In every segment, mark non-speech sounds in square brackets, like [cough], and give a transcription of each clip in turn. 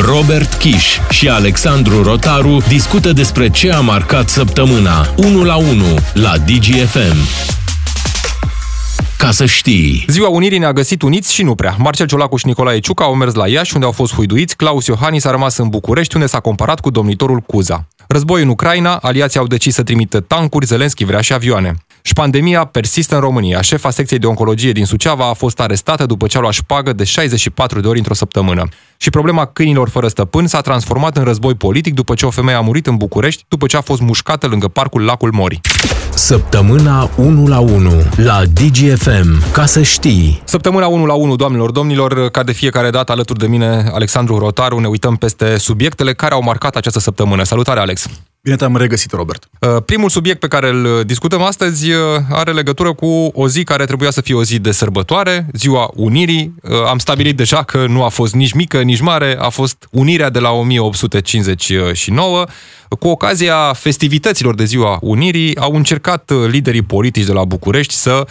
Robert Kiș și Alexandru Rotaru discută despre ce a marcat săptămâna 1 la 1 la DGFM ca să știi. Ziua Unirii ne-a găsit uniți și nu prea. Marcel Ciolacu și Nicolae Ciuca au mers la Iași, unde au fost huiduiți, Claus Iohannis a rămas în București, unde s-a comparat cu domnitorul Cuza. Război în Ucraina, aliații au decis să trimită tancuri, Zelenski vrea și avioane. Și pandemia persistă în România. Șefa secției de oncologie din Suceava a fost arestată după ce a luat șpagă de 64 de ori într-o săptămână. Și problema câinilor fără stăpân s-a transformat în război politic după ce o femeie a murit în București după ce a fost mușcată lângă parcul Lacul Mori. Săptămâna 1 la 1 la DGFM. Ca să știi. Săptămâna 1 la 1, doamnelor, domnilor, ca de fiecare dată alături de mine, Alexandru Rotaru, ne uităm peste subiectele care au marcat această săptămână. Salutare, Alex! Bine te-am regăsit, Robert. Uh, primul subiect pe care îl discutăm astăzi uh, are legătură cu o zi care trebuia să fie o zi de sărbătoare, ziua Unirii. Uh, am stabilit deja că nu a fost nici mică, nici mare, a fost Unirea de la 1859. Cu ocazia festivităților de ziua Unirii au încercat liderii politici de la București să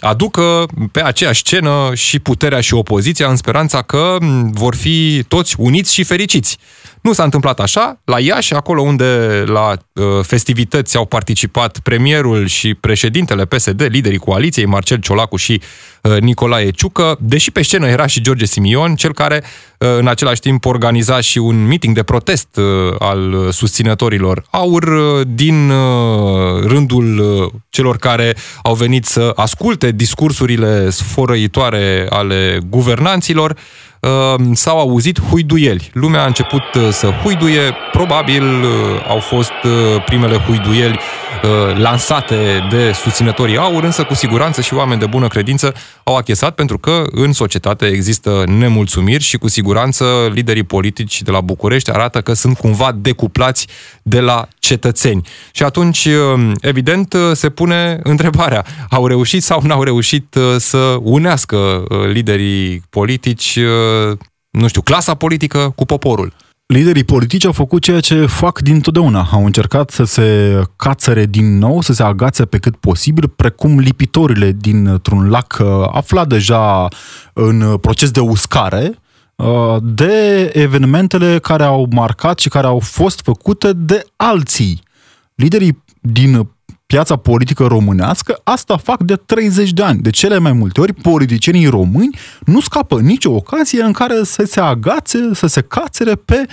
aducă pe aceeași scenă și puterea și opoziția în speranța că vor fi toți uniți și fericiți. Nu s-a întâmplat așa. La Iași, acolo unde la uh, festivități au participat premierul și președintele PSD, liderii coaliției, Marcel Ciolacu și uh, Nicolae Ciucă, deși pe scenă era și George Simion, cel care uh, în același timp organiza și un meeting de protest uh, al susținătorilor aur uh, din uh, rândul uh, celor care au venit să asculte discursurile sfărăitoare ale guvernanților, uh, Ehm, s-au auzit huiduieli. Lumea a început uh, să huiduie, probabil uh, au fost uh, primele huiduieli lansate de susținătorii aur, însă cu siguranță și oameni de bună credință au achesat pentru că în societate există nemulțumiri și cu siguranță liderii politici de la București arată că sunt cumva decuplați de la cetățeni. Și atunci, evident, se pune [laughs] întrebarea, au reușit sau n-au reușit să unească liderii politici nu știu, clasa politică cu poporul. Liderii politici au făcut ceea ce fac dintotdeauna. Au încercat să se cațăre din nou, să se agațe pe cât posibil, precum lipitorile dintr-un lac uh, aflat deja în proces de uscare, uh, de evenimentele care au marcat și care au fost făcute de alții. Liderii din piața politică românească, asta fac de 30 de ani. De cele mai multe ori, politicienii români nu scapă nicio ocazie în care să se agațe, să se cațere pe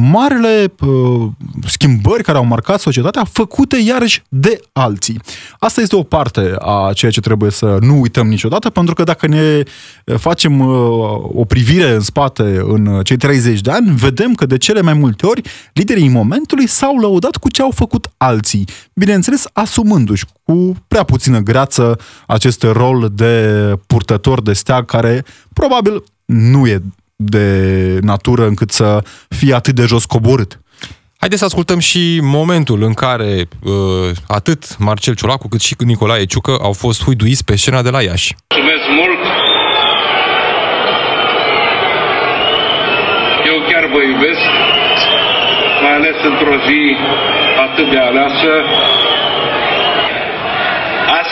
marele uh, schimbări care au marcat societatea, făcute iarăși de alții. Asta este o parte a ceea ce trebuie să nu uităm niciodată, pentru că dacă ne facem uh, o privire în spate în cei 30 de ani, vedem că de cele mai multe ori liderii momentului s-au lăudat cu ce au făcut alții. Bineînțeles, asumându-și cu prea puțină greață acest rol de purtător de steag care probabil nu e de natură încât să fie atât de jos coborât. Haideți să ascultăm și momentul în care uh, atât Marcel Ciolacu cât și Nicolae Ciucă au fost huiduiți pe scena de la Iași. Mulțumesc mult! Eu chiar vă iubesc, mai ales într-o zi atât de aleasă.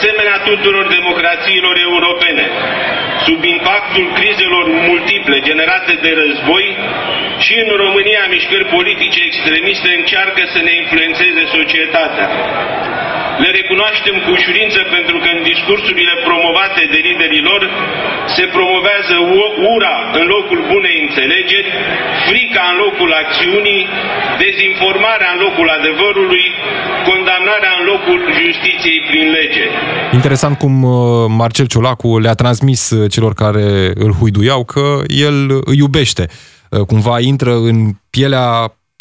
Asemenea tuturor democrațiilor europene, sub impactul crizelor multiple generate de război, și în România mișcări politice extremiste încearcă să ne influențeze societatea. Le recunoaștem cu ușurință pentru că în discursurile promovate de liderii lor se promovează ura în locul bunei înțelegeri, frica în locul acțiunii, dezinformarea în locul adevărului, condamnarea în locul justiției prin lege. Interesant cum uh, Marcel Ciolacu le-a transmis uh, celor care îl huiduiau că el îi iubește. Uh, cumva intră în pielea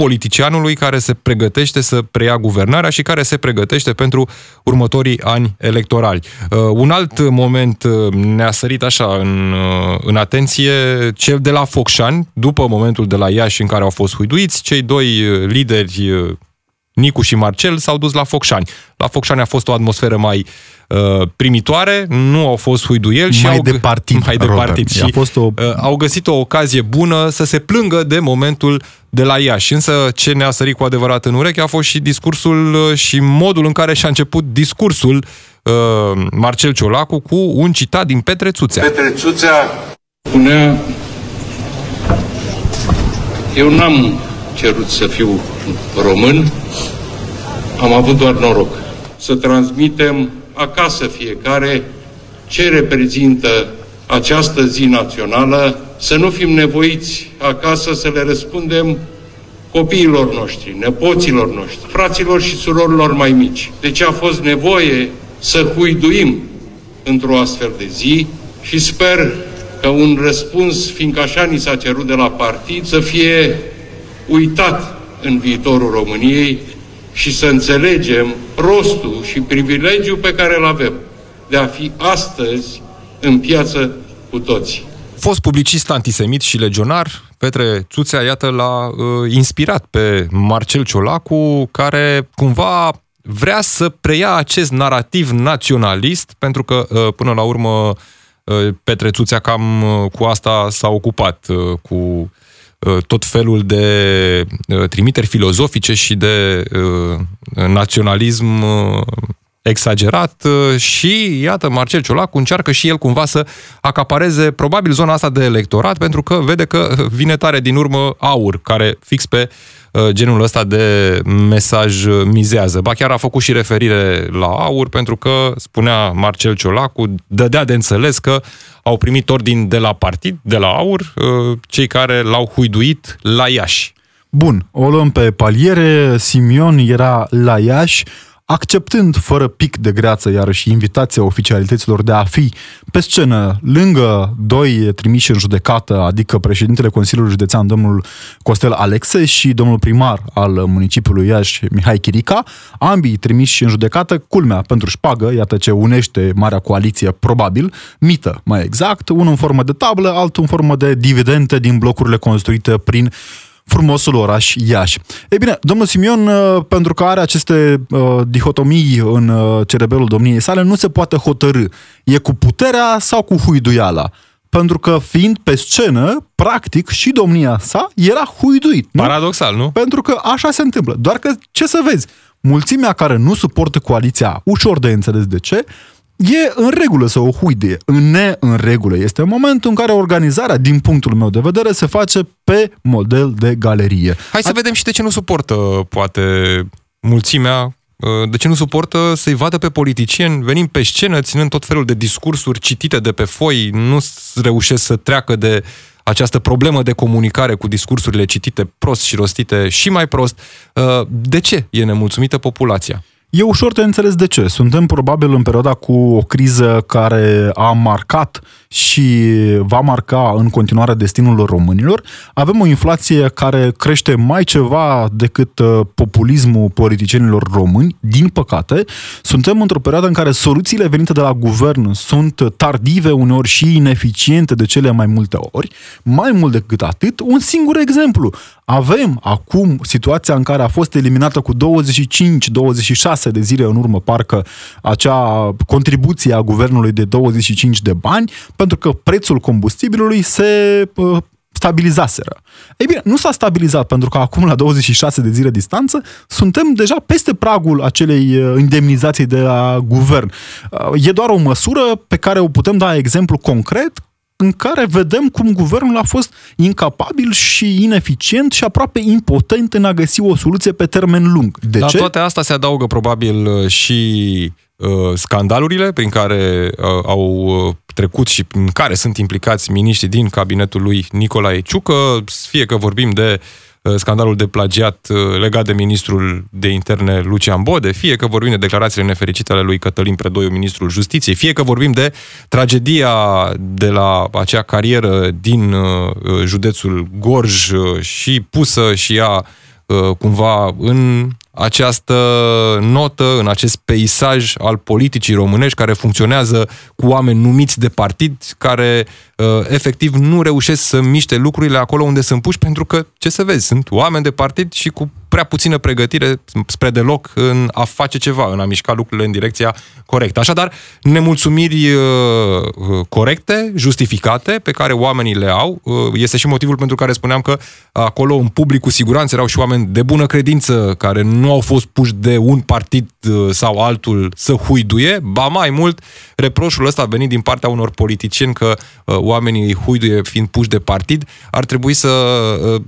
politicianului care se pregătește să preia guvernarea și care se pregătește pentru următorii ani electorali. Uh, un alt moment uh, ne-a sărit așa în, uh, în atenție, cel de la Focșani, după momentul de la Iași în care au fost huiduiți, cei doi lideri Nicu și Marcel s-au dus la Focșani. La Focșani a fost o atmosferă mai uh, primitoare, nu au fost huiduieli și mai au, de partid, [laughs] mai de partid și a fost o... uh, au găsit o ocazie bună să se plângă de momentul de la Iași. Însă ce ne-a sărit cu adevărat în ureche a fost și discursul uh, și modul în care și-a început discursul uh, Marcel Ciolacu cu un citat din Petre Țuțea. Petre Țuțea spunea Eu n-am cerut să fiu român, am avut doar noroc. Să transmitem acasă fiecare ce reprezintă această zi națională, să nu fim nevoiți acasă să le răspundem copiilor noștri, nepoților noștri, fraților și surorilor mai mici. Deci a fost nevoie să huiduim într-o astfel de zi și sper că un răspuns, fiindcă așa ni s-a cerut de la partid, să fie uitat în viitorul României și să înțelegem rostul și privilegiul pe care îl avem de a fi astăzi în piață cu toți. Fost publicist antisemit și legionar, Petre Țuțea, iată, l-a uh, inspirat pe Marcel Ciolacu, care cumva vrea să preia acest narativ naționalist, pentru că, uh, până la urmă, uh, Petre Țuțea cam uh, cu asta s-a ocupat, uh, cu uh, tot felul de uh, trimiteri filozofice și de uh, naționalism uh, exagerat uh, și, iată, Marcel Ciolacu încearcă și el cumva să acapareze probabil zona asta de electorat, pentru că vede că vine tare din urmă aur, care fix pe uh, genul ăsta de mesaj mizează. Ba chiar a făcut și referire la aur, pentru că, spunea Marcel Ciolacu, dădea de înțeles că au primit ordin de la partid, de la aur, uh, cei care l-au huiduit la Iași. Bun, o luăm pe paliere, Simion era la Iași, acceptând fără pic de greață iarăși invitația oficialităților de a fi pe scenă lângă doi trimiși în judecată, adică președintele Consiliului Județean, domnul Costel Alexe și domnul primar al municipiului Iași, Mihai Chirica, ambii trimiși în judecată, culmea pentru șpagă, iată ce unește Marea Coaliție, probabil, mită mai exact, unul în formă de tablă, altul în formă de dividende din blocurile construite prin frumosul oraș Iași. Ei bine, domnul Simion, uh, pentru că are aceste uh, dihotomii în uh, cerebelul domniei sale, nu se poate hotărâ. E cu puterea sau cu huiduiala? Pentru că fiind pe scenă, practic și domnia sa era huiduit. Nu? Paradoxal, nu? Pentru că așa se întâmplă. Doar că, ce să vezi, mulțimea care nu suportă coaliția, ușor de înțeles de ce, e în regulă să o huide, în ne în regulă. Este momentul în care organizarea, din punctul meu de vedere, se face pe model de galerie. Hai să vedem și de ce nu suportă, poate, mulțimea de ce nu suportă să-i vadă pe politicieni venim pe scenă, ținând tot felul de discursuri citite de pe foi, nu reușesc să treacă de această problemă de comunicare cu discursurile citite prost și rostite și mai prost. De ce e nemulțumită populația? E ușor de înțeles de ce. Suntem probabil în perioada cu o criză care a marcat și va marca în continuare destinul românilor. Avem o inflație care crește mai ceva decât uh, populismul politicienilor români, din păcate. Suntem într-o perioadă în care soluțiile venite de la guvern sunt tardive uneori și ineficiente de cele mai multe ori. Mai mult decât atât, un singur exemplu. Avem acum situația în care a fost eliminată cu 25-26 de zile în urmă, parcă, acea contribuție a guvernului de 25 de bani, pentru că prețul combustibilului se uh, stabilizaseră. Ei bine, nu s-a stabilizat pentru că acum, la 26 de zile distanță, suntem deja peste pragul acelei uh, indemnizații de la guvern. Uh, e doar o măsură pe care o putem da exemplu concret în care vedem cum guvernul a fost incapabil și ineficient și aproape impotent în a găsi o soluție pe termen lung. De La ce? toate astea se adaugă probabil și uh, scandalurile prin care uh, au uh, trecut și în care sunt implicați miniștri din cabinetul lui Nicolae Ciucă, fie că vorbim de uh, scandalul de plagiat uh, legat de ministrul de interne Lucian Bode, fie că vorbim de declarațiile nefericite ale lui Cătălin Predoiu, ministrul justiției, fie că vorbim de tragedia de la acea carieră din uh, județul Gorj uh, și pusă și ea uh, cumva în această notă, în acest peisaj al politicii românești care funcționează cu oameni numiți de partid, care uh, efectiv nu reușesc să miște lucrurile acolo unde sunt puși, pentru că, ce să vezi, sunt oameni de partid și cu prea puțină pregătire spre deloc în a face ceva, în a mișca lucrurile în direcția corectă. Așadar, nemulțumiri uh, uh, corecte, justificate, pe care oamenii le au. Uh, este și motivul pentru care spuneam că acolo, în public, cu siguranță, erau și oameni de bună credință, care nu au fost puși de un partid sau altul să huiduie. Ba mai mult, reproșul ăsta a venit din partea unor politicieni că oamenii îi huiduie fiind puși de partid, ar trebui să,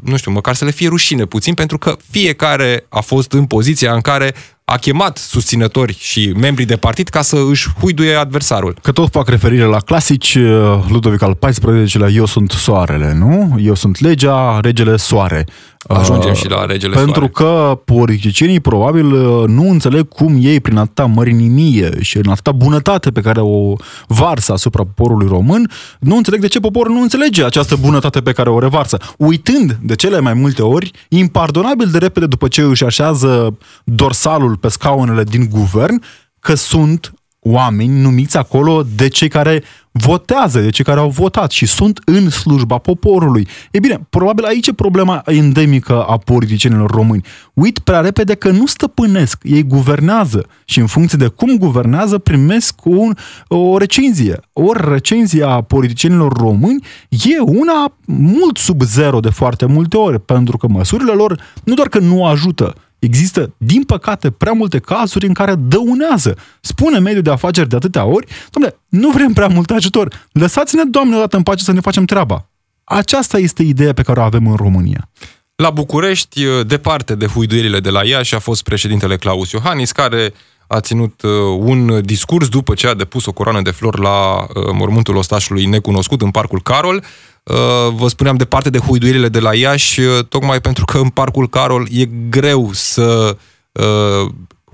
nu știu, măcar să le fie rușine puțin, pentru că fiecare a fost în poziția în care a chemat susținători și membrii de partid ca să își huiduie adversarul. Că tot fac referire la clasici, uh, Ludovic al XIV-lea, eu sunt soarele, nu? Eu sunt legea, regele soare. Ajungem uh, și la regele Pentru soare. că politicienii probabil uh, nu înțeleg cum ei, prin atâta mărinimie și în atâta bunătate pe care o varsă asupra poporului român, nu înțeleg de ce poporul nu înțelege această bunătate pe care o revarsă. Uitând de cele mai multe ori, impardonabil de repede după ce își așează dorsalul pe scaunele din guvern, că sunt oameni numiți acolo de cei care votează, de cei care au votat și sunt în slujba poporului. E bine, probabil aici e problema endemică a politicienilor români. Uit prea repede că nu stăpânesc, ei guvernează și în funcție de cum guvernează primesc un, o recenzie. O recenzie a politicienilor români e una mult sub zero de foarte multe ori, pentru că măsurile lor nu doar că nu ajută, Există, din păcate, prea multe cazuri în care dăunează. Spune mediul de afaceri de atâtea ori, domnule, nu vrem prea mult ajutor, lăsați-ne, Doamne, odată în pace să ne facem treaba. Aceasta este ideea pe care o avem în România. La București, departe de huiduirile de la Iași, a fost președintele Claus Iohannis, care a ținut uh, un discurs după ce a depus o coroană de flori la uh, mormântul ostașului necunoscut în Parcul Carol. Uh, vă spuneam departe de huiduirile de la Iași, tocmai pentru că în Parcul Carol e greu să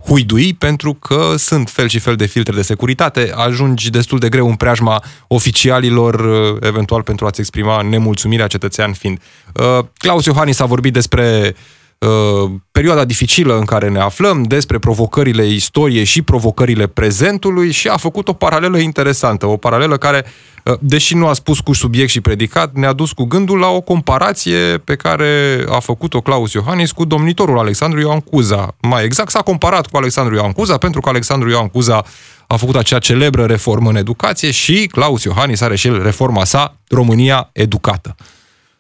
huidui pentru că sunt fel și fel de filtre de securitate, ajungi destul de greu în preajma oficialilor, eventual pentru a-ți exprima nemulțumirea cetățean fiind. Claus Iohannis a vorbit despre Uh, perioada dificilă în care ne aflăm, despre provocările istoriei și provocările prezentului și a făcut o paralelă interesantă, o paralelă care, uh, deși nu a spus cu subiect și predicat, ne-a dus cu gândul la o comparație pe care a făcut-o Claus Iohannis cu domnitorul Alexandru Ioan Cuza. Mai exact, s-a comparat cu Alexandru Ioan Cuza, pentru că Alexandru Ioan Cuza a făcut acea celebră reformă în educație și Claus Iohannis are și el reforma sa România educată.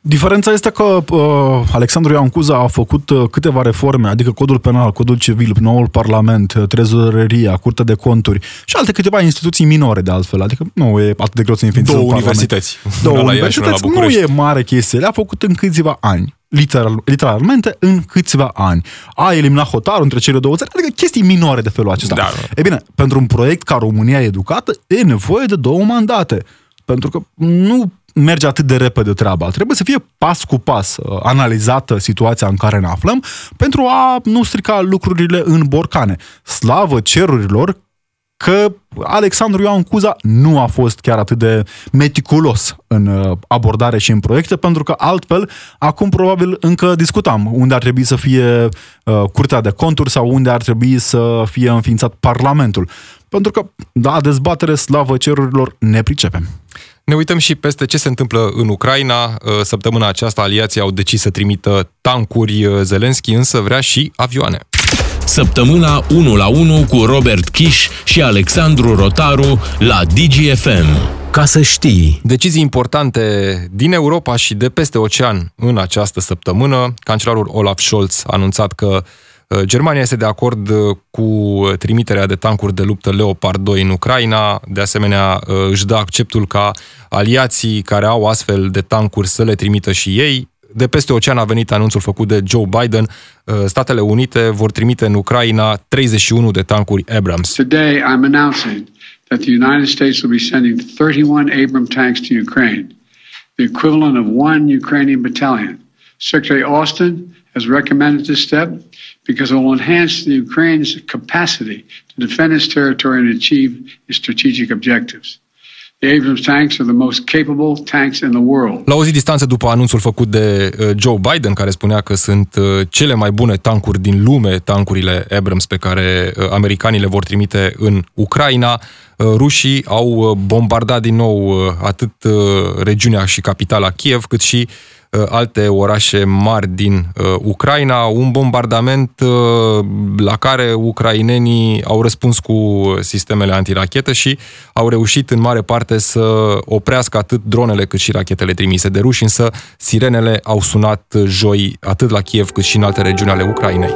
Diferența este că uh, Alexandru Ioan Cuza a făcut uh, câteva reforme, adică codul penal, codul civil, noul parlament, uh, trezoreria, curtea de conturi și alte câteva instituții minore de altfel, adică nu e atât de greu să înființăm Două universități. Două universități, nu e mare chestie, le-a făcut în câțiva ani. Literal, literalmente în câțiva ani. A eliminat hotarul între cele două țări, adică chestii minore de felul acesta. Da. E bine, pentru un proiect ca România educată, e nevoie de două mandate. Pentru că nu merge atât de repede treaba. Trebuie să fie pas cu pas uh, analizată situația în care ne aflăm pentru a nu strica lucrurile în borcane. Slavă cerurilor că Alexandru Ioan Cuza nu a fost chiar atât de meticulos în uh, abordare și în proiecte, pentru că altfel, acum probabil încă discutam unde ar trebui să fie uh, curtea de conturi sau unde ar trebui să fie înființat Parlamentul. Pentru că, da, dezbatere slavă cerurilor ne pricepem. Ne uităm și peste ce se întâmplă în Ucraina. Uh, săptămâna aceasta aliații au decis să trimită tancuri, uh, Zelenski însă vrea și avioane. Săptămâna 1 la 1 cu Robert Kiș și Alexandru Rotaru la DGFM. Ca să știi. Decizii importante din Europa și de peste ocean în această săptămână. Cancelarul Olaf Scholz a anunțat că Uh, Germania este de acord uh, cu trimiterea de tancuri de luptă Leopard 2 în Ucraina, de asemenea uh, își dă acceptul ca aliații care au astfel de tancuri să le trimită și ei. De peste ocean a venit anunțul făcut de Joe Biden. Statele Unite vor trimite în Ucraina 31 de tancuri Abrams. Today I'm announcing that the United States will be sending 31 Abrams tanks to Ukraine, the equivalent of one Ukrainian battalion. Secretary Austin has recommended this step because it will enhance the Ukraine's capacity to defend its territory and achieve its strategic objectives. The Abrams tanks are the most capable tanks in the world. La o zi distanță după anunțul făcut de uh, Joe Biden, care spunea că sunt uh, cele mai bune tancuri din lume, tancurile Abrams pe care uh, americanii le vor trimite în Ucraina, rușii au bombardat din nou atât regiunea și capitala Kiev, cât și alte orașe mari din Ucraina, un bombardament la care ucrainenii au răspuns cu sistemele antirachetă și au reușit în mare parte să oprească atât dronele cât și rachetele trimise de ruși, însă sirenele au sunat joi atât la Kiev cât și în alte regiuni ale Ucrainei.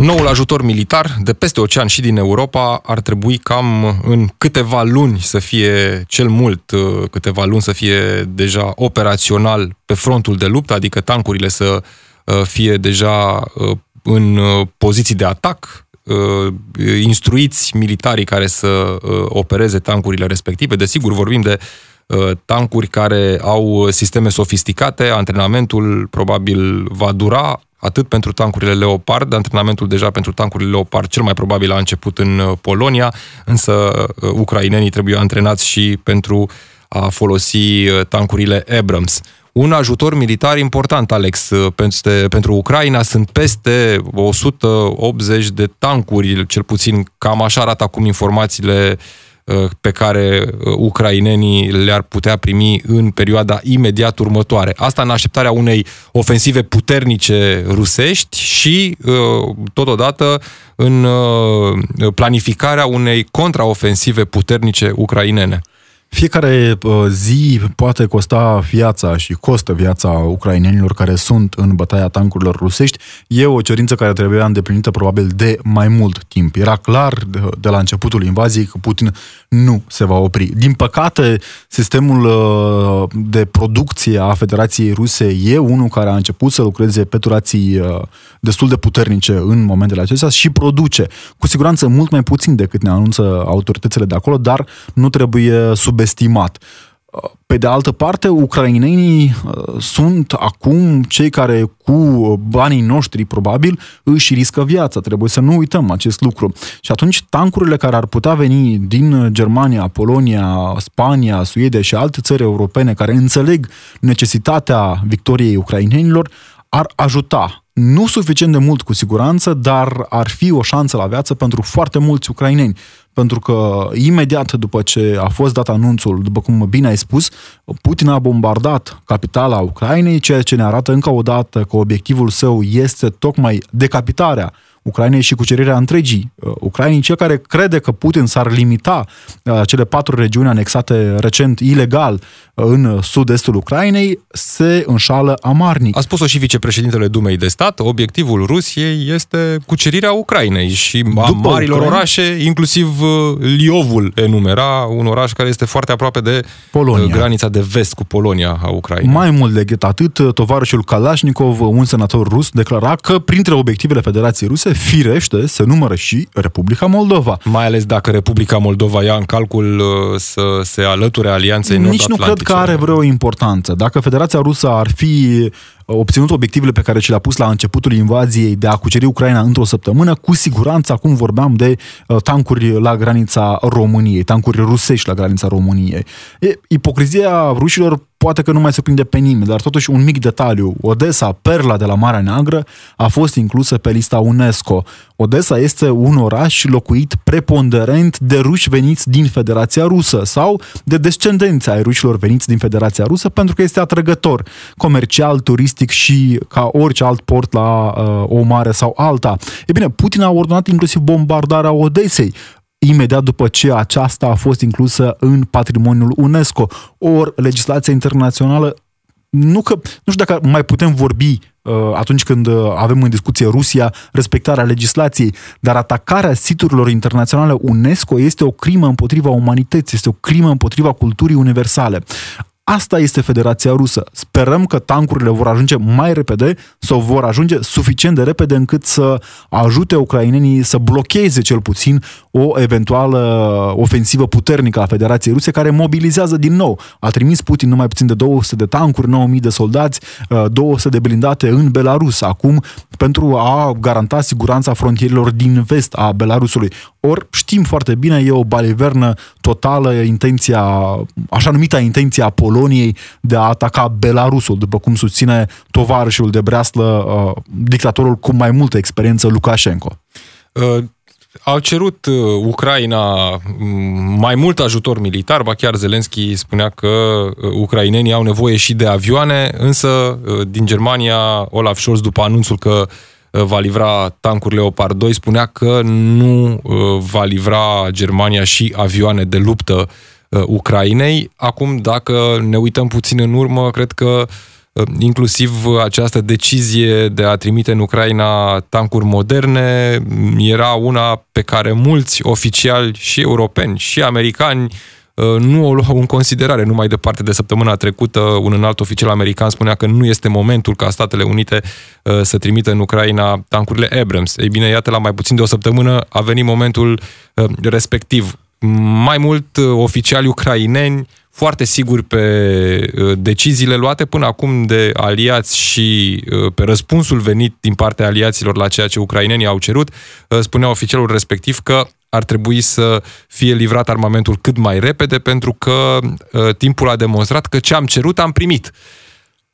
Noul ajutor militar de peste ocean și din Europa ar trebui cam în câteva luni să fie cel mult uh, câteva luni să fie deja operațional pe frontul de luptă, adică tancurile să uh, fie deja uh, în poziții de atac, instruiți militarii care să opereze tancurile respective. Desigur, vorbim de tancuri care au sisteme sofisticate, antrenamentul probabil va dura atât pentru tancurile Leopard, antrenamentul deja pentru tancurile Leopard cel mai probabil a început în uh, Polonia, însă uh, ucrainenii trebuie antrenați și pentru a folosi uh, tancurile Abrams. Un ajutor militar important, Alex, pentru, pentru Ucraina. Sunt peste 180 de tancuri, cel puțin cam așa arată acum informațiile uh, Uh, pe care uh, ucrainenii le-ar putea primi în perioada imediat următoare. Asta în așteptarea unei ofensive puternice rusești și, uh, totodată, în planificarea unei contraofensive puternice ucrainene. Fiecare uh, zi poate costa viața și costă viața ucrainenilor care sunt în bătaia tancurilor rusești. E o cerință care trebuia îndeplinită probabil de mai mult timp. Era clar de, de la începutul invaziei că Putin nu se va opri. Din păcate, sistemul uh, de producție a Federației Ruse e unul care a început să lucreze pe turații uh, destul de puternice în momentele acestea și produce cu siguranță mult mai puțin decât ne anunță autoritățile de acolo, dar nu trebuie subestimat. Pe de altă parte, ucrainenii uh, sunt acum cei care cu banii noștri, probabil, își riscă viața. Trebuie să nu uităm acest lucru. Și atunci, tancurile care ar putea veni din Germania, Polonia, Spania, Suedia și alte țări europene care înțeleg necesitatea victoriei ucrainenilor, ar ajuta nu suficient de mult cu siguranță, dar ar fi o șansă la viață pentru foarte mulți ucraineni. Pentru că imediat după ce a fost dat anunțul, după cum bine ai spus, Putin a bombardat capitala Ucrainei, ceea ce ne arată încă o dată că obiectivul său este tocmai decapitarea Ucrainei și cucerirea întregii uh, Ucrainei. Cel care crede că Putin s-ar limita uh, cele patru regiuni anexate recent ilegal uh, în sud-estul Ucrainei, se înșală amarnic. A spus-o și vicepreședintele Dumei de Stat, obiectivul Rusiei este cucerirea Ucrainei și a După marilor Ucraina, orașe, inclusiv Liovul enumera, un oraș care este foarte aproape de Polonia. granița de vest cu Polonia a Ucrainei. Mai mult decât atât, tovarășul Kalashnikov, un senator rus, declara că printre obiectivele Federației Ruse firește, se numără și Republica Moldova. Mai ales dacă Republica Moldova ia în calcul uh, să se alăture alianței Nici nu cred că are vreo importanță. Dacă Federația Rusă ar fi obținut obiectivele pe care ce le-a pus la începutul invaziei de a cuceri Ucraina într-o săptămână, cu siguranță acum vorbeam de uh, tancuri la granița României, tancuri rusești la granița României. E, ipocrizia rușilor poate că nu mai se prinde pe nimeni, dar totuși un mic detaliu. Odessa, perla de la Marea Neagră, a fost inclusă pe lista UNESCO. Odessa este un oraș locuit preponderent de ruși veniți din Federația Rusă sau de descendenți ai rușilor veniți din Federația Rusă pentru că este atrăgător comercial, turistic și ca orice alt port la uh, o mare sau alta. E bine, Putin a ordonat inclusiv bombardarea Odesei imediat după ce aceasta a fost inclusă în patrimoniul UNESCO. Ori legislația internațională nu că, nu știu dacă mai putem vorbi uh, atunci când uh, avem în discuție Rusia, respectarea legislației, dar atacarea siturilor internaționale UNESCO este o crimă împotriva umanității, este o crimă împotriva culturii universale. Asta este Federația Rusă. Sperăm că tancurile vor ajunge mai repede sau vor ajunge suficient de repede încât să ajute ucrainenii să blocheze cel puțin o eventuală ofensivă puternică a Federației Ruse care mobilizează din nou. A trimis Putin numai puțin de 200 de tancuri, 9000 de soldați, 200 uh, de blindate în Belarus acum pentru a garanta siguranța frontierilor din vest a Belarusului. Ori știm foarte bine, e o balivernă totală intenția, așa numita intenția a Poloniei de a ataca Belarusul, după cum susține tovarășul de breaslă, uh, dictatorul cu mai multă experiență, Lukashenko. Uh Au cerut uh, Ucraina mm, mai mult ajutor militar, ba chiar Zelenski spunea că uh, ucrainenii au nevoie și de avioane, însă uh, din Germania Olaf Scholz, după anunțul că va livra tancuri Leopard 2, spunea că nu va livra Germania și avioane de luptă Ucrainei. Acum, dacă ne uităm puțin în urmă, cred că uh, inclusiv această decizie de a trimite în Ucraina tancuri moderne era una pe care mulți oficiali și europeni și americani uh, nu o luau în considerare. Numai departe de săptămâna trecută, un înalt oficial american spunea că nu este momentul ca Statele Unite uh, să trimită în Ucraina tancurile Abrams. Ei bine, iată, la mai puțin de o săptămână a venit momentul uh, respectiv. Mai mult, oficiali ucraineni foarte siguri pe uh, deciziile luate până acum de aliați și uh, pe răspunsul venit din partea aliaților la ceea ce ucrainenii au cerut, uh, spunea oficialul respectiv că ar trebui să fie livrat armamentul cât mai repede pentru că timpul a demonstrat că ce am cerut am primit.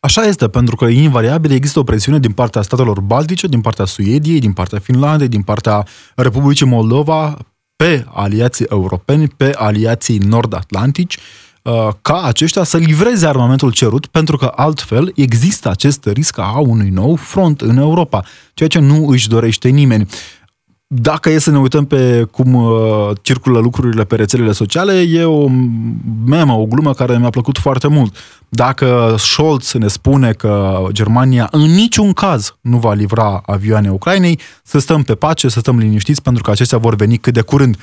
Așa este, pentru că invariabil există o presiune din partea statelor baltice, din partea Suediei, din partea Finlandei, din partea Republicii Moldova, pe aliații europeni, pe aliații nord-atlantici, Uh, ca aceștia să livreze armamentul cerut, pentru că altfel există acest risc a unui nou front în Europa, ceea ce nu își dorește nimeni dacă e să ne uităm pe cum uh, circulă lucrurile pe rețelele sociale, e o memă, o glumă care mi-a plăcut foarte mult. Dacă Scholz ne spune că Germania în niciun caz nu va livra avioane Ucrainei, să stăm pe pace, să stăm liniștiți, pentru că acestea vor veni cât de curând,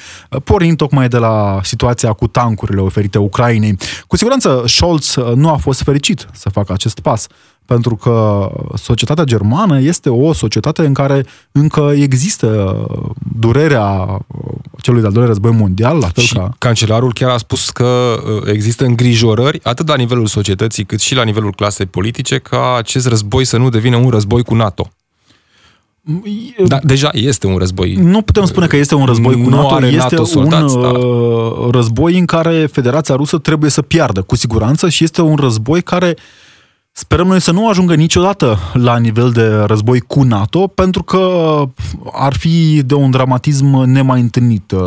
pornind tocmai de la situația cu tancurile oferite Ucrainei. Cu siguranță Scholz nu a fost fericit să facă acest pas pentru că societatea germană este o societate în care încă există durerea celui de-al doilea război mondial, la fel și ca... cancelarul chiar a spus că uh, există îngrijorări, atât la nivelul societății, cât și la nivelul clasei politice, ca acest război să nu devină un război cu NATO. Da, deja este un război. Nu putem spune că este un război cu NATO, are este NATO soldați, un da. uh, război în care Federația Rusă trebuie să piardă, cu siguranță, și este un război care uh, Sperăm noi să nu ajungă niciodată la nivel de război cu NATO, pentru că ar fi de un dramatism nemai întâlnit uh,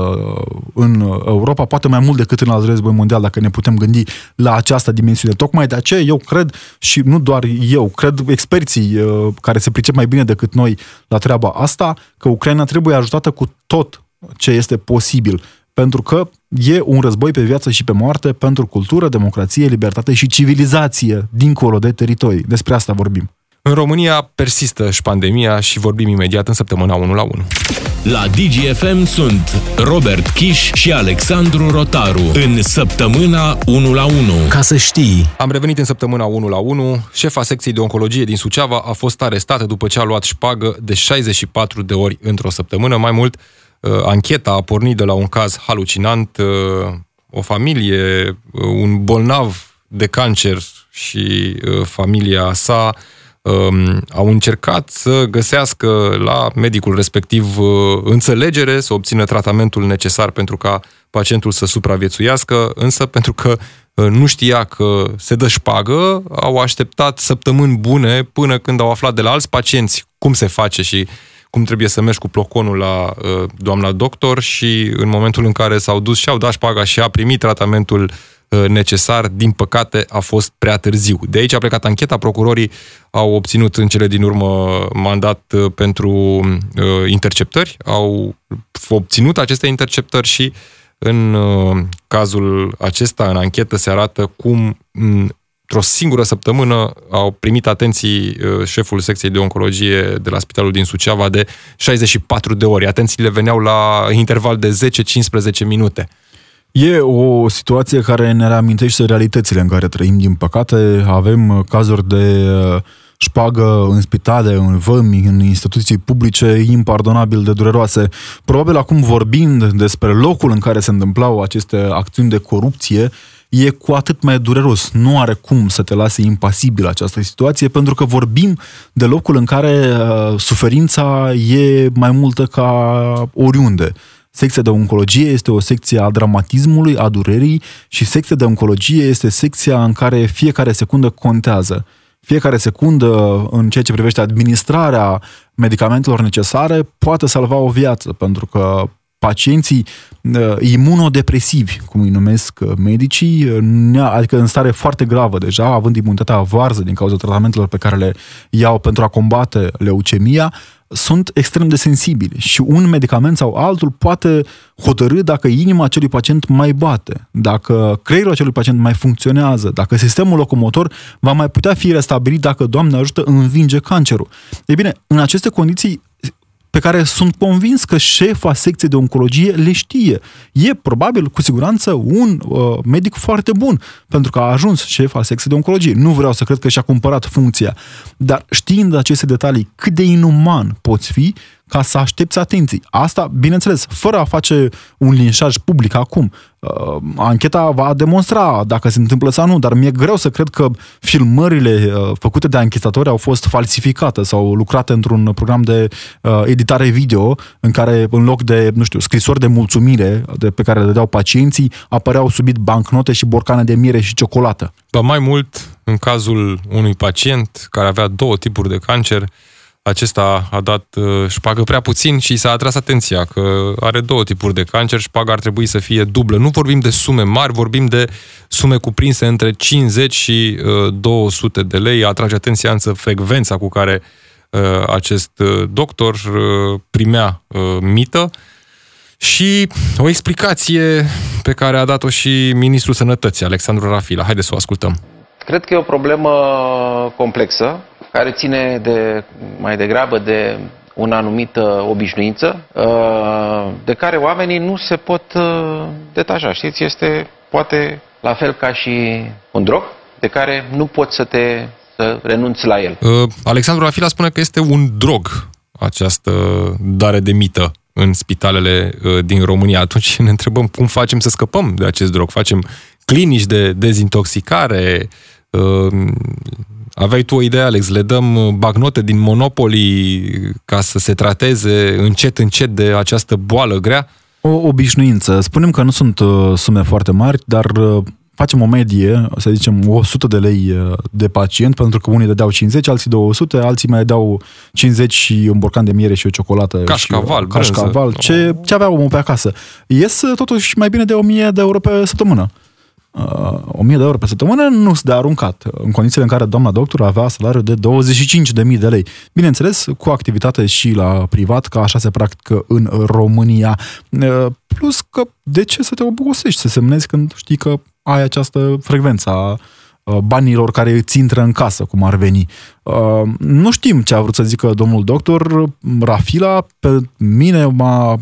în Europa, poate mai mult decât în al război mondial, dacă ne putem gândi la această dimensiune. Tocmai de aceea eu cred, și nu doar eu, cred experții uh, care se pricep mai bine decât noi la treaba asta, că Ucraina trebuie ajutată cu tot ce este posibil pentru că e un război pe viață și pe moarte pentru cultură, democrație, libertate și civilizație dincolo de teritorii. Despre asta vorbim. În România persistă și pandemia și vorbim imediat în săptămâna 1 la 1. La DGFM sunt Robert Kiș și Alexandru Rotaru în săptămâna 1 la 1. Ca să știi. Am revenit în săptămâna 1 la 1. Șefa secției de oncologie din Suceava a fost arestată după ce a luat șpagă de 64 de ori într-o săptămână. Mai mult, Uh, ancheta a pornit de la un caz halucinant, uh, o familie, uh, un bolnav de cancer și familia sa um, au încercat să găsească la medicul respectiv înțelegere, să obțină tratamentul necesar pentru ca pacientul să supraviețuiască, însă pentru că nu știa că se dă șpagă, au așteptat săptămâni bune până când au aflat de la alți pacienți cum se face și uh, cum trebuie să mergi cu ploconul la uh, doamna doctor și în momentul în care s-au dus și au dat șpaga și a primit tratamentul uh, necesar, din păcate a fost prea târziu. De aici a plecat ancheta, procurorii au obținut în cele din urmă mandat uh, pentru uh, interceptări, au obținut aceste interceptări și în uh, cazul acesta, în anchetă, se arată cum într-o singură săptămână au primit atenții uh, șeful secției de oncologie de la spitalul din Suceava de 64 de ori. Atențiile veneau la interval de 10-15 minute. E o situație care ne reamintește realitățile în care trăim, din păcate. Avem uh, cazuri de uh, șpagă în spitale, în vămi, în instituții publice, impardonabil de dureroase. Probabil acum vorbind despre locul în care se întâmplau aceste acțiuni de corupție, e cu atât mai dureros. Nu are cum să te lase impasibil această situație, pentru că vorbim de locul în care uh, suferința e mai multă ca oriunde. Secția de oncologie este o secție a dramatismului, a durerii și secția de oncologie este secția în care fiecare secundă contează. Fiecare secundă în ceea ce privește administrarea medicamentelor necesare poate salva o viață, pentru că pacienții uh, imunodepresivi, cum îi numesc uh, medicii, uh, adică în stare foarte gravă deja, având imunitatea varză din cauza tratamentelor pe care le iau pentru a combate leucemia, sunt extrem de sensibili și un medicament sau altul poate hotărâ dacă inima acelui pacient mai bate, dacă creierul acelui pacient mai funcționează, dacă sistemul locomotor va mai putea fi restabilit dacă, Doamne ajută, învinge cancerul. Ei bine, în aceste condiții pe care sunt convins că șefa secției de oncologie le știe. E probabil, cu siguranță, un uh, medic foarte bun, pentru că a ajuns șef al secției de oncologie. Nu vreau să cred că și-a cumpărat funcția, dar știind aceste detalii, cât de inuman poți fi, ca să aștepți atenții. Asta, bineînțeles, fără a face un linșaj public acum. Uh, ancheta va demonstra dacă se întâmplă sau nu, dar mi-e greu să cred că filmările uh, făcute de anchetatori au fost falsificate sau lucrate într-un program de uh, editare video în care, în loc de, nu știu, scrisori de mulțumire de, pe care le dau pacienții, apăreau subit bancnote și borcane de miere și ciocolată. Dar mai mult, în cazul unui pacient care avea două tipuri de cancer, acesta a dat uh, șpagă prea puțin și s-a atras atenția că are două tipuri de cancer, șpaga ar trebui să fie dublă. Nu vorbim de sume mari, vorbim de sume cuprinse între 50 și 200 uh, de lei. Atrage atenția însă frecvența cu care uh, acest doctor primea mită și o explicație pe care a dat-o și Ministrul Sănătății, Alexandru Rafila. Haideți să o ascultăm. Cred că e o problemă complexă care ține de, mai degrabă de o anumită obișnuință, uh, de care oamenii nu se pot uh, detaja. Știți, este poate la fel ca și un drog, de care nu poți să te să renunți la el. Uh, Alexandru Rafila spune că este un drog această dare de mită în spitalele din România. Atunci ne întrebăm cum facem să scăpăm de acest drog. Facem clinici de dezintoxicare, Aveai tu o idee, Alex, le dăm uh, bagnote din Monopoly ca să se trateze încet, încet de această boală grea? O obișnuință. Spunem că nu sunt uh, sume foarte mari, dar uh, facem o medie, să zicem 100 de lei de pacient, pentru că unii dădeau 50, alții 200, alții mai dau 50 și un borcan de miere și o ciocolată. Cașcaval, și, cașcaval, ce, ce avea omul pe acasă. Ies totuși mai bine de 1000 de euro pe săptămână uh, 1000 de euro pe săptămână nu sunt de aruncat, în condițiile în care doamna doctor avea salariu de 25.000 de lei. Bineînțeles, cu activitate și la privat, ca așa se practică în România. Uh, plus că de ce să te obosești, să semnezi când știi că ai această frecvență a Uh, banilor care îți intră în casă, cum ar veni. Uh, nu știm ce a vrut să zică domnul doctor Rafila, pe mine m-a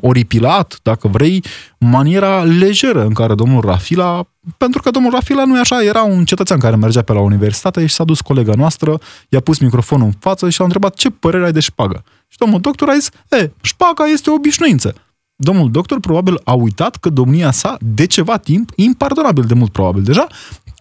oripilat, dacă vrei, maniera lejeră în care domnul Rafila, pentru că domnul Rafila nu e așa, era un cetățean care mergea pe la universitate și s-a dus colega noastră, i-a pus microfonul în față și a întrebat ce părere ai de șpagă. Și domnul doctor a zis, e, șpaga este o obișnuință. Domnul doctor probabil a uitat că domnia sa, de ceva timp, impardonabil de mult probabil deja,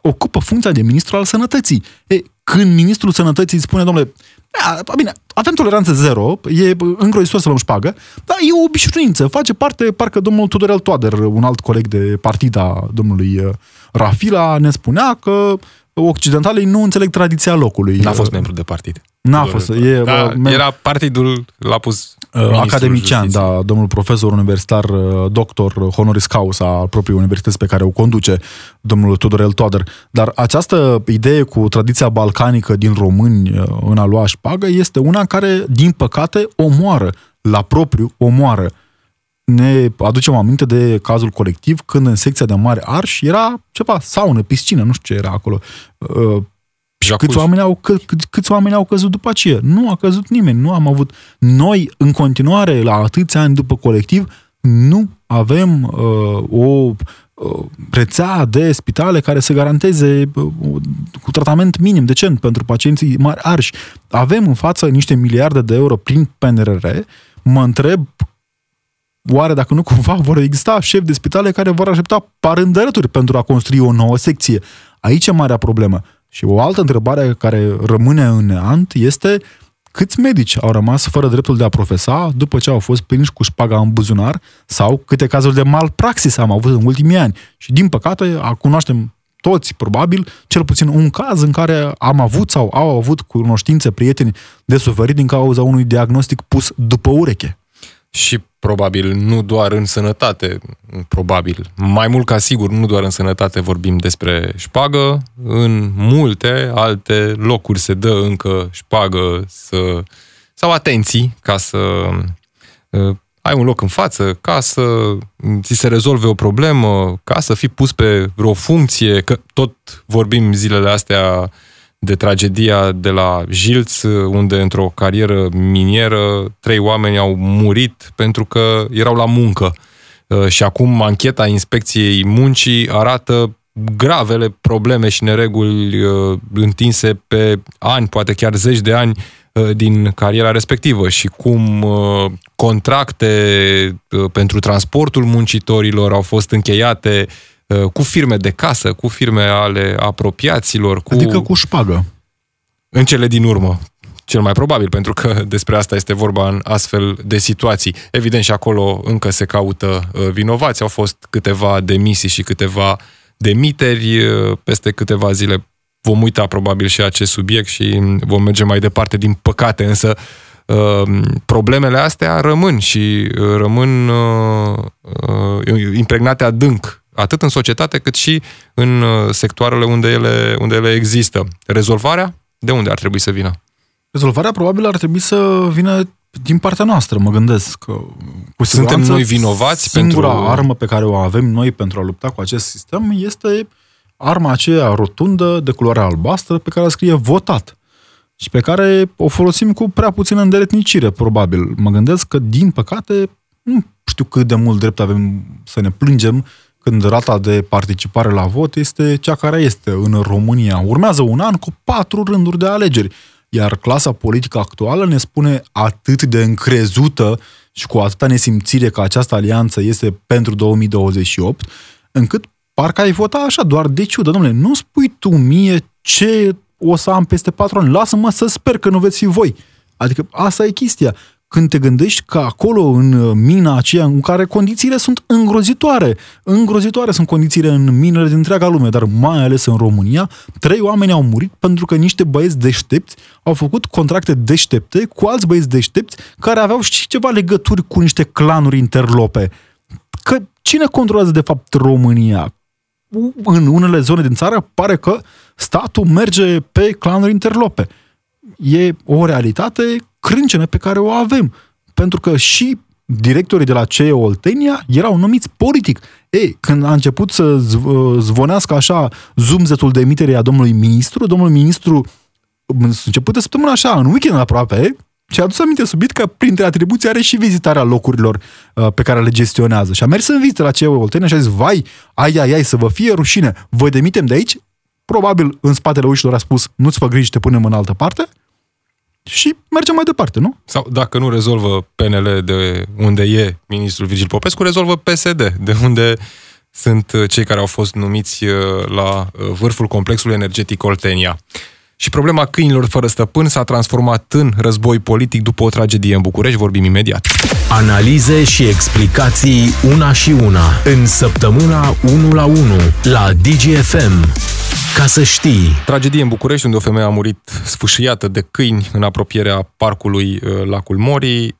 ocupă funcția de ministru al sănătății. E, când ministrul sănătății spune, domnule, a, bine, avem toleranță zero, e îngrozitor să luăm șpagă, dar e o obișnuință, face parte, parcă domnul Tudorel Toader, un alt coleg de partida domnului uh, Rafila, ne spunea că occidentalii nu înțeleg tradiția locului. N-a fost membru de partid. N-a fost. E, da, uh, era partidul, l-a pus uh, Academician, justiție. da, domnul profesor universitar, uh, doctor honoris causa al propriei universități pe care o conduce domnul Tudorel Toader. Dar această idee cu tradiția balcanică din români în a lua șpagă este una care, din păcate, omoară la propriu, omoară ne aducem aminte de cazul colectiv când în secția de mare arș era ceva, saună, piscină, nu știu ce era acolo. Uh, și câți oameni, au, câ, câți oameni au căzut după aceea? Nu a căzut nimeni, nu am avut. Noi, în continuare, la atâția ani după colectiv, nu avem uh, o uh, rețea de spitale care să garanteze uh, cu tratament minim, decent pentru pacienții mari arși. Avem în față niște miliarde de euro prin PNRR. Mă întreb oare dacă nu cumva vor exista șefi de spitale care vor aștepta parândărături pentru a construi o nouă secție. Aici e marea problemă. Și o altă întrebare care rămâne în neant este câți medici au rămas fără dreptul de a profesa după ce au fost prinși cu șpaga în buzunar sau câte cazuri de malpraxis am avut în ultimii ani. Și din păcate cunoaștem toți, probabil, cel puțin un caz în care am avut sau au avut cunoștințe, prieteni de suferit din cauza unui diagnostic pus după ureche. Și probabil nu doar în sănătate, probabil, mai mult ca sigur, nu doar în sănătate vorbim despre șpagă, în multe alte locuri se dă încă șpagă să, sau atenții ca să uh, ai un loc în față, ca să ți se rezolve o problemă, ca să fii pus pe vreo funcție, că tot vorbim zilele astea de tragedia de la Jilț, unde într-o carieră minieră trei oameni au murit pentru că erau la muncă. Uh, și acum ancheta inspecției muncii arată gravele probleme și nereguli uh, întinse pe ani, poate chiar zeci de ani, uh, din cariera respectivă și cum contracte pentru transportul muncitorilor au fost încheiate Uh, cu firme de casă, cu firme ale apropiaților. Cu... Adică cu șpagă. În cele din urmă. Cel mai probabil, pentru că [laughs] despre asta este vorba în astfel de situații. Evident, și acolo încă se caută uh, vinovați. Au fost câteva demisii și câteva demiteri. Uh, peste câteva zile vom uita probabil și acest subiect și vom merge mai departe, din păcate, însă problemele astea rămân și rămân impregnate adânc atât în societate cât și în uh, sectoarele unde ele, unde ele există. Rezolvarea de unde ar trebui să vină? Rezolvarea probabil ar trebui să vină din partea noastră, mă gândesc. Că, cu Suntem noi vinovați singura pentru... armă pe care o avem noi pentru a lupta cu acest sistem este arma aceea rotundă de culoare albastră pe care scrie votat și pe care o folosim cu prea puțină îndeletnicire, probabil. Mă gândesc că, din păcate, nu știu cât de mult drept avem să ne plângem când rata de participare la vot este cea care este în România. Urmează un an cu patru rânduri de alegeri, iar clasa politică actuală ne spune atât de încrezută și cu atâta nesimțire că această alianță este pentru 2028, încât parcă ai vota așa, doar de ciudă. Domnule, nu spui tu mie ce o să am peste patru ani. Lasă-mă să sper că nu veți fi voi. Adică asta e chestia când te gândești că acolo, în uh, mina aceea, în care condițiile sunt îngrozitoare, îngrozitoare sunt condițiile în minele din întreaga lume, dar mai ales în România, trei oameni au murit pentru că niște băieți deștepți au făcut contracte deștepte cu alți băieți deștepți care aveau și ceva legături cu niște clanuri interlope. Că cine controlează de fapt România? În unele zone din țară pare că statul merge pe clanuri interlope. E o realitate crâncene pe care o avem. Pentru că și directorii de la CE Oltenia erau numiți politic. Ei, când a început să zvonească așa zumzetul de emitere a domnului ministru, domnul ministru a început de săptămână așa, în weekend aproape, și a adus aminte subit că printre atribuții are și vizitarea locurilor uh, pe care le gestionează. Și a mers în vizită la CE Oltenia și a zis, vai, ai, ai, ai, să vă fie rușine, vă demitem de aici? Probabil în spatele ușilor a spus, nu-ți fă griji, te punem în altă parte și mergem mai departe, nu? Sau dacă nu rezolvă PNL de unde e ministrul Virgil Popescu, rezolvă PSD, de unde sunt uh, cei care au fost numiți uh, la uh, vârful complexului energetic Oltenia. Și problema câinilor fără stăpân s-a transformat în război politic după o tragedie în București. Vorbim imediat. Analize și explicații una și una în săptămâna 1 la 1 la DGFM. Ca să știi. Tragedie în București, unde o femeie a murit sfâșiată de câini în apropierea parcului uh, Lacul Morii.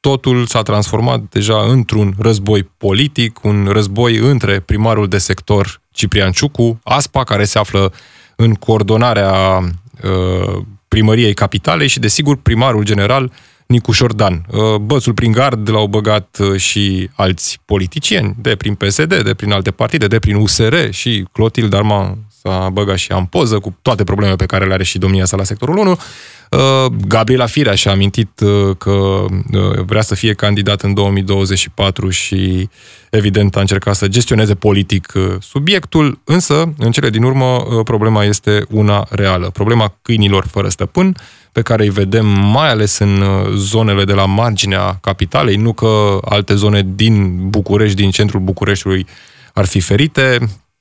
Totul s-a transformat deja într-un război politic, un război între primarul de sector Ciprian Ciucu, ASPA, care se află în coordonarea uh, primăriei capitalei și, desigur, primarul general Nicu Șordan. Uh, bățul prin gard l-au băgat uh, și alți politicieni, de prin PSD, de prin alte partide, de prin USR și Clotil Darman s-a băgat și am poză cu toate problemele pe care le are și domnia sa la sectorul 1. Uh, Gabriela Firea și-a amintit uh, că uh, vrea să fie candidat în 2024 și evident a încercat să gestioneze politic subiectul, însă în cele din urmă problema este una reală. Problema câinilor fără stăpân, pe care îi vedem mai ales în zonele de la marginea capitalei, nu că alte zone din București, din centrul Bucureștiului ar fi ferite.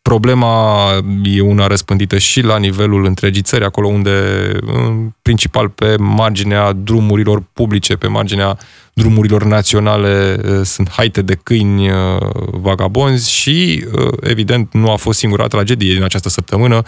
Problema e una răspândită și la nivelul întregii țări, acolo unde, în principal pe marginea drumurilor publice, pe marginea drumurilor naționale, sunt haite de câini vagabonzi și, evident, nu a fost singura tragedie din această săptămână.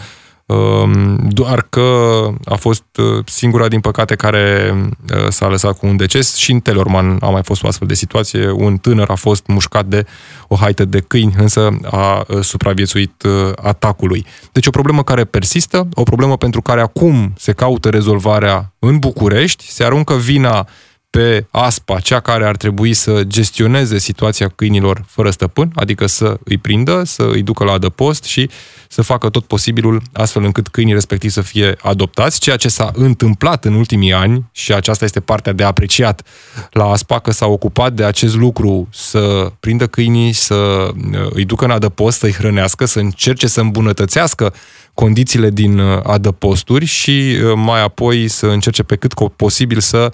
Um, doar că a fost uh, singura, din păcate, care uh, s-a lăsat cu un deces și în Telorman a mai fost o astfel de situație. Un tânăr a fost mușcat de o haită de câini, însă a uh, supraviețuit atacului. Deci o problemă care persistă, o problemă pentru care acum se caută rezolvarea în București, se aruncă vina pe ASPA, cea care ar trebui să gestioneze situația câinilor fără stăpân, adică să îi prindă, să îi ducă la adăpost și să facă tot posibilul astfel încât câinii respectiv să fie adoptați, ceea ce s-a întâmplat în ultimii ani și aceasta este partea de apreciat la ASPA, că s-a ocupat de acest lucru să prindă câinii, să uh, îi ducă în adăpost, să-i hrănească, să încerce să îmbunătățească condițiile din uh, adăposturi și uh, mai apoi să încerce pe cât posibil să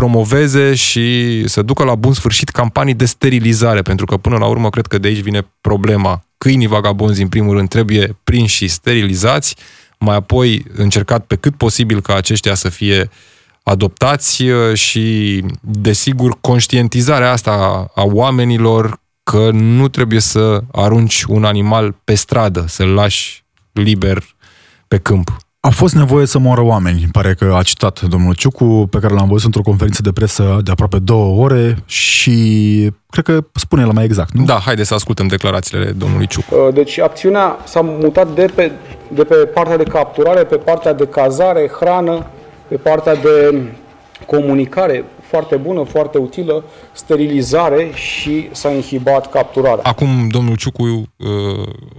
promoveze și să ducă la bun sfârșit campanii de sterilizare, pentru că până la urmă cred că de aici vine problema. Câinii vagabonzi, în primul rând, trebuie prinși și sterilizați, mai apoi încercat pe cât posibil ca aceștia să fie adoptați uh, și, desigur, conștientizarea asta a oamenilor că nu trebuie să arunci un animal pe stradă, să-l lași liber pe câmp. A fost nevoie să moară oameni, pare că a citat domnul Ciucu, pe care l-am văzut într-o conferință de presă de aproape două ore și cred că spune la mai exact, nu? Da, haide să ascultăm declarațiile domnului Ciucu. Uh, deci acțiunea s-a mutat de pe, de pe partea de capturare, pe partea de cazare, hrană, pe partea de comunicare foarte bună, foarte utilă, sterilizare și s-a inhibat capturarea. Acum domnul Ciucu uh,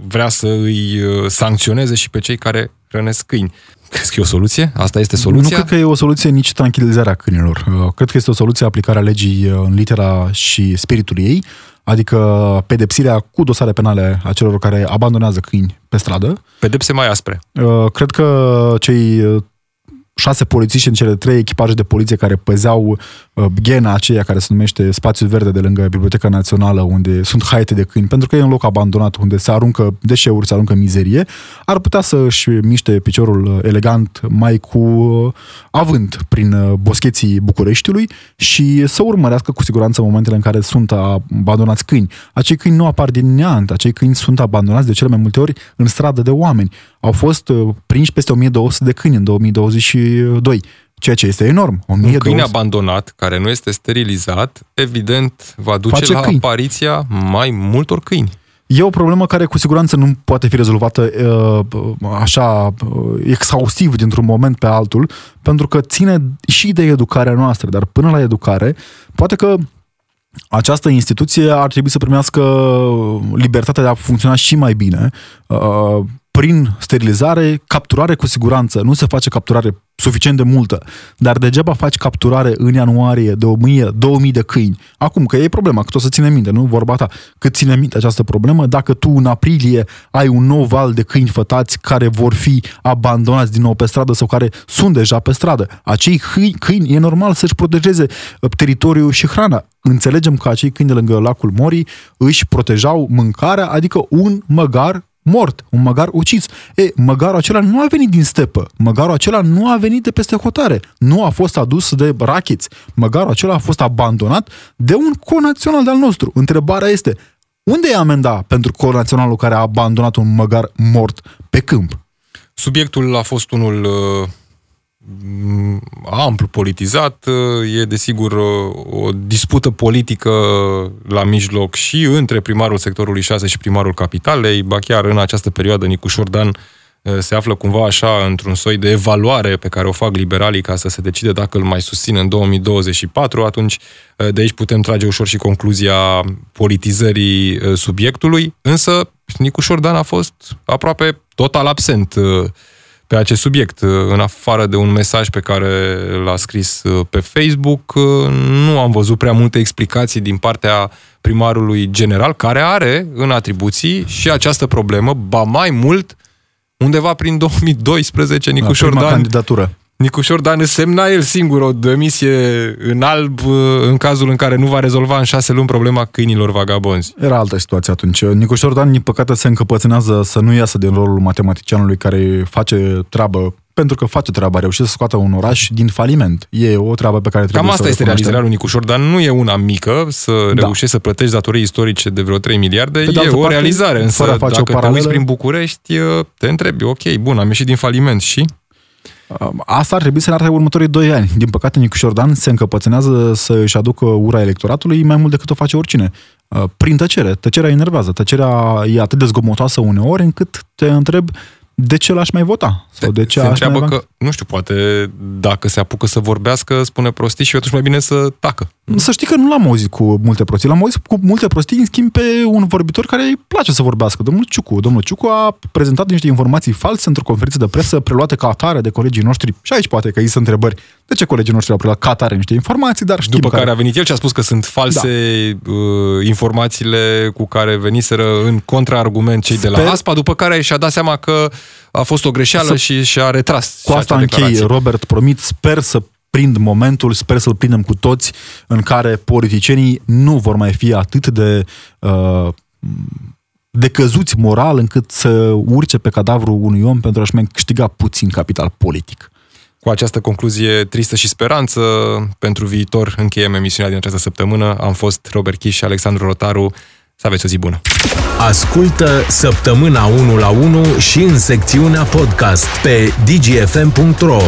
vrea să îi uh, sancționeze și pe cei care hrănesc câini. Crezi că e o soluție? Asta este soluția? Nu cred că e o soluție nici tranquilizarea câinilor. Uh, cred că este o soluție aplicarea legii uh, în litera și spiritul ei, adică pedepsirea cu dosare penale a celor care abandonează câini pe stradă. Pedepse mai aspre. Uh, cred că cei șase polițiști în cele trei echipaje de poliție care păzeau uh, ghena aceea care se numește Spațiul Verde de lângă Biblioteca Națională, unde sunt haite de câini, pentru că e un loc abandonat unde se aruncă deșeuri, se aruncă mizerie, ar putea să își miște piciorul uh, elegant mai cu uh, avânt prin uh, boscheții Bucureștiului și să urmărească cu siguranță momentele în care sunt abandonați câini. Acei câini nu apar din neant, acei câini sunt abandonați de cele mai multe ori în stradă de oameni. Au fost uh, prinși peste 1200 de câini în 2022 ceea ce este enorm. 1200... Un câine abandonat, care nu este sterilizat, evident, va duce Face la câini. apariția mai multor câini. E o problemă care cu siguranță nu poate fi rezolvată uh, așa uh, exhaustiv dintr-un moment pe altul, pentru că ține și de educarea noastră, dar până la educare, poate că această instituție ar trebui să primească libertatea de a funcționa și mai bine, uh, prin sterilizare, capturare cu siguranță. Nu se face capturare suficient de multă, dar degeaba faci capturare în ianuarie de 1000, 2000 de câini. Acum, că e problema, că o să ține minte, nu vorba ta, cât ține minte această problemă, dacă tu în aprilie ai un nou val de câini fătați care vor fi abandonați din nou pe stradă sau care sunt deja pe stradă. Acei câini, câini e normal să-și protejeze uh, teritoriul și hrana. Înțelegem că acei câini de lângă lacul Morii își protejau mâncarea, adică un măgar mort, un măgar ucis. E, măgarul acela nu a venit din stepă, măgarul acela nu a venit de peste hotare, nu a fost adus de rachiți, măgarul acela a fost abandonat de un conațional de-al nostru. Întrebarea este, unde e amenda pentru conaționalul care a abandonat un măgar mort pe câmp? Subiectul a fost unul uh Mm, amplu politizat, e desigur o dispută politică la mijloc și între primarul sectorului 6 și primarul capitalei, ba chiar în această perioadă Nicu Șordan se află cumva așa într-un soi de evaluare pe care o fac liberalii ca să se decide dacă îl mai susțin în 2024, atunci de aici putem trage ușor și concluzia politizării subiectului, însă Nicu Șordan a fost aproape total absent pe acest subiect. În afară de un mesaj pe care l-a scris uh, pe Facebook, uh, nu am văzut prea multe explicații din partea primarului general, care are în atribuții și această problemă, ba mai mult, undeva prin 2012, Nicuș Șordan candidatură. Nicu Șordan semna el singur o demisie în alb uh, în cazul în care nu va rezolva în șase luni problema câinilor vagabonzi. Era altă situație atunci. Nicu Șordan, din păcate, se încăpățânează să nu iasă din rolul matematicianului care face treabă pentru că face treaba, reușește să scoată un oraș din faliment. E o treabă pe care trebuie Cam asta să o este recunoaștem. realizarea lui Nicușor, dar nu e una mică să Da. reușești să plătești datorii istorice de vreo 3 miliarde. Pe de e altă o parte, realizare, însă fără a face dacă o te paralelă- uiți prin București, te întrebi, ok, bun, am ieșit din faliment și... Um, Asta ar trebui să ne arate următorii doi ani. Din păcate, Nicuș Șordan se încăpățânează să își aducă ura electoratului mai mult decât o face oricine. Uh, Prin tăcere. Tăcerea enervează. Tăcerea e atât de zgomotoasă uneori încât te întreb de ce l-aș mai vota? Sau de ce se aș întreabă mai... că, nu știu, poate dacă se apucă să vorbească, spune prostii și atunci mai bine să tacă. Să știi că nu l-am auzit cu multe prostii. L-am auzit cu multe prostii, în schimb, pe un vorbitor care îi place să vorbească, domnul Ciucu. Domnul Ciucu a prezentat niște informații false într-o conferință de presă preluate ca atare de colegii noștri. Și aici poate că există întrebări. De ce colegii noștri au preluat ca atare niște informații, dar știm După care a venit el și a spus că sunt false da. uh, informațiile cu care veniseră în contraargument cei de la Sper- ASPA, după care și-a dat seama că a fost o greșeală Să- și și-a retras Cu și asta acea închei, declarație. Robert, promit, sper să prind momentul, sper să-l prindem cu toți, în care politicienii nu vor mai fi atât de uh, decăzuți moral încât să urce pe cadavrul unui om pentru a-și mai câștiga puțin capital politic. Cu această concluzie tristă și speranță pentru viitor încheiem emisiunea din această săptămână. Am fost Robert Chiș și Alexandru Rotaru. Să aveți o zi bună! Ascultă Săptămâna 1 la 1 și în secțiunea podcast pe dgfm.ro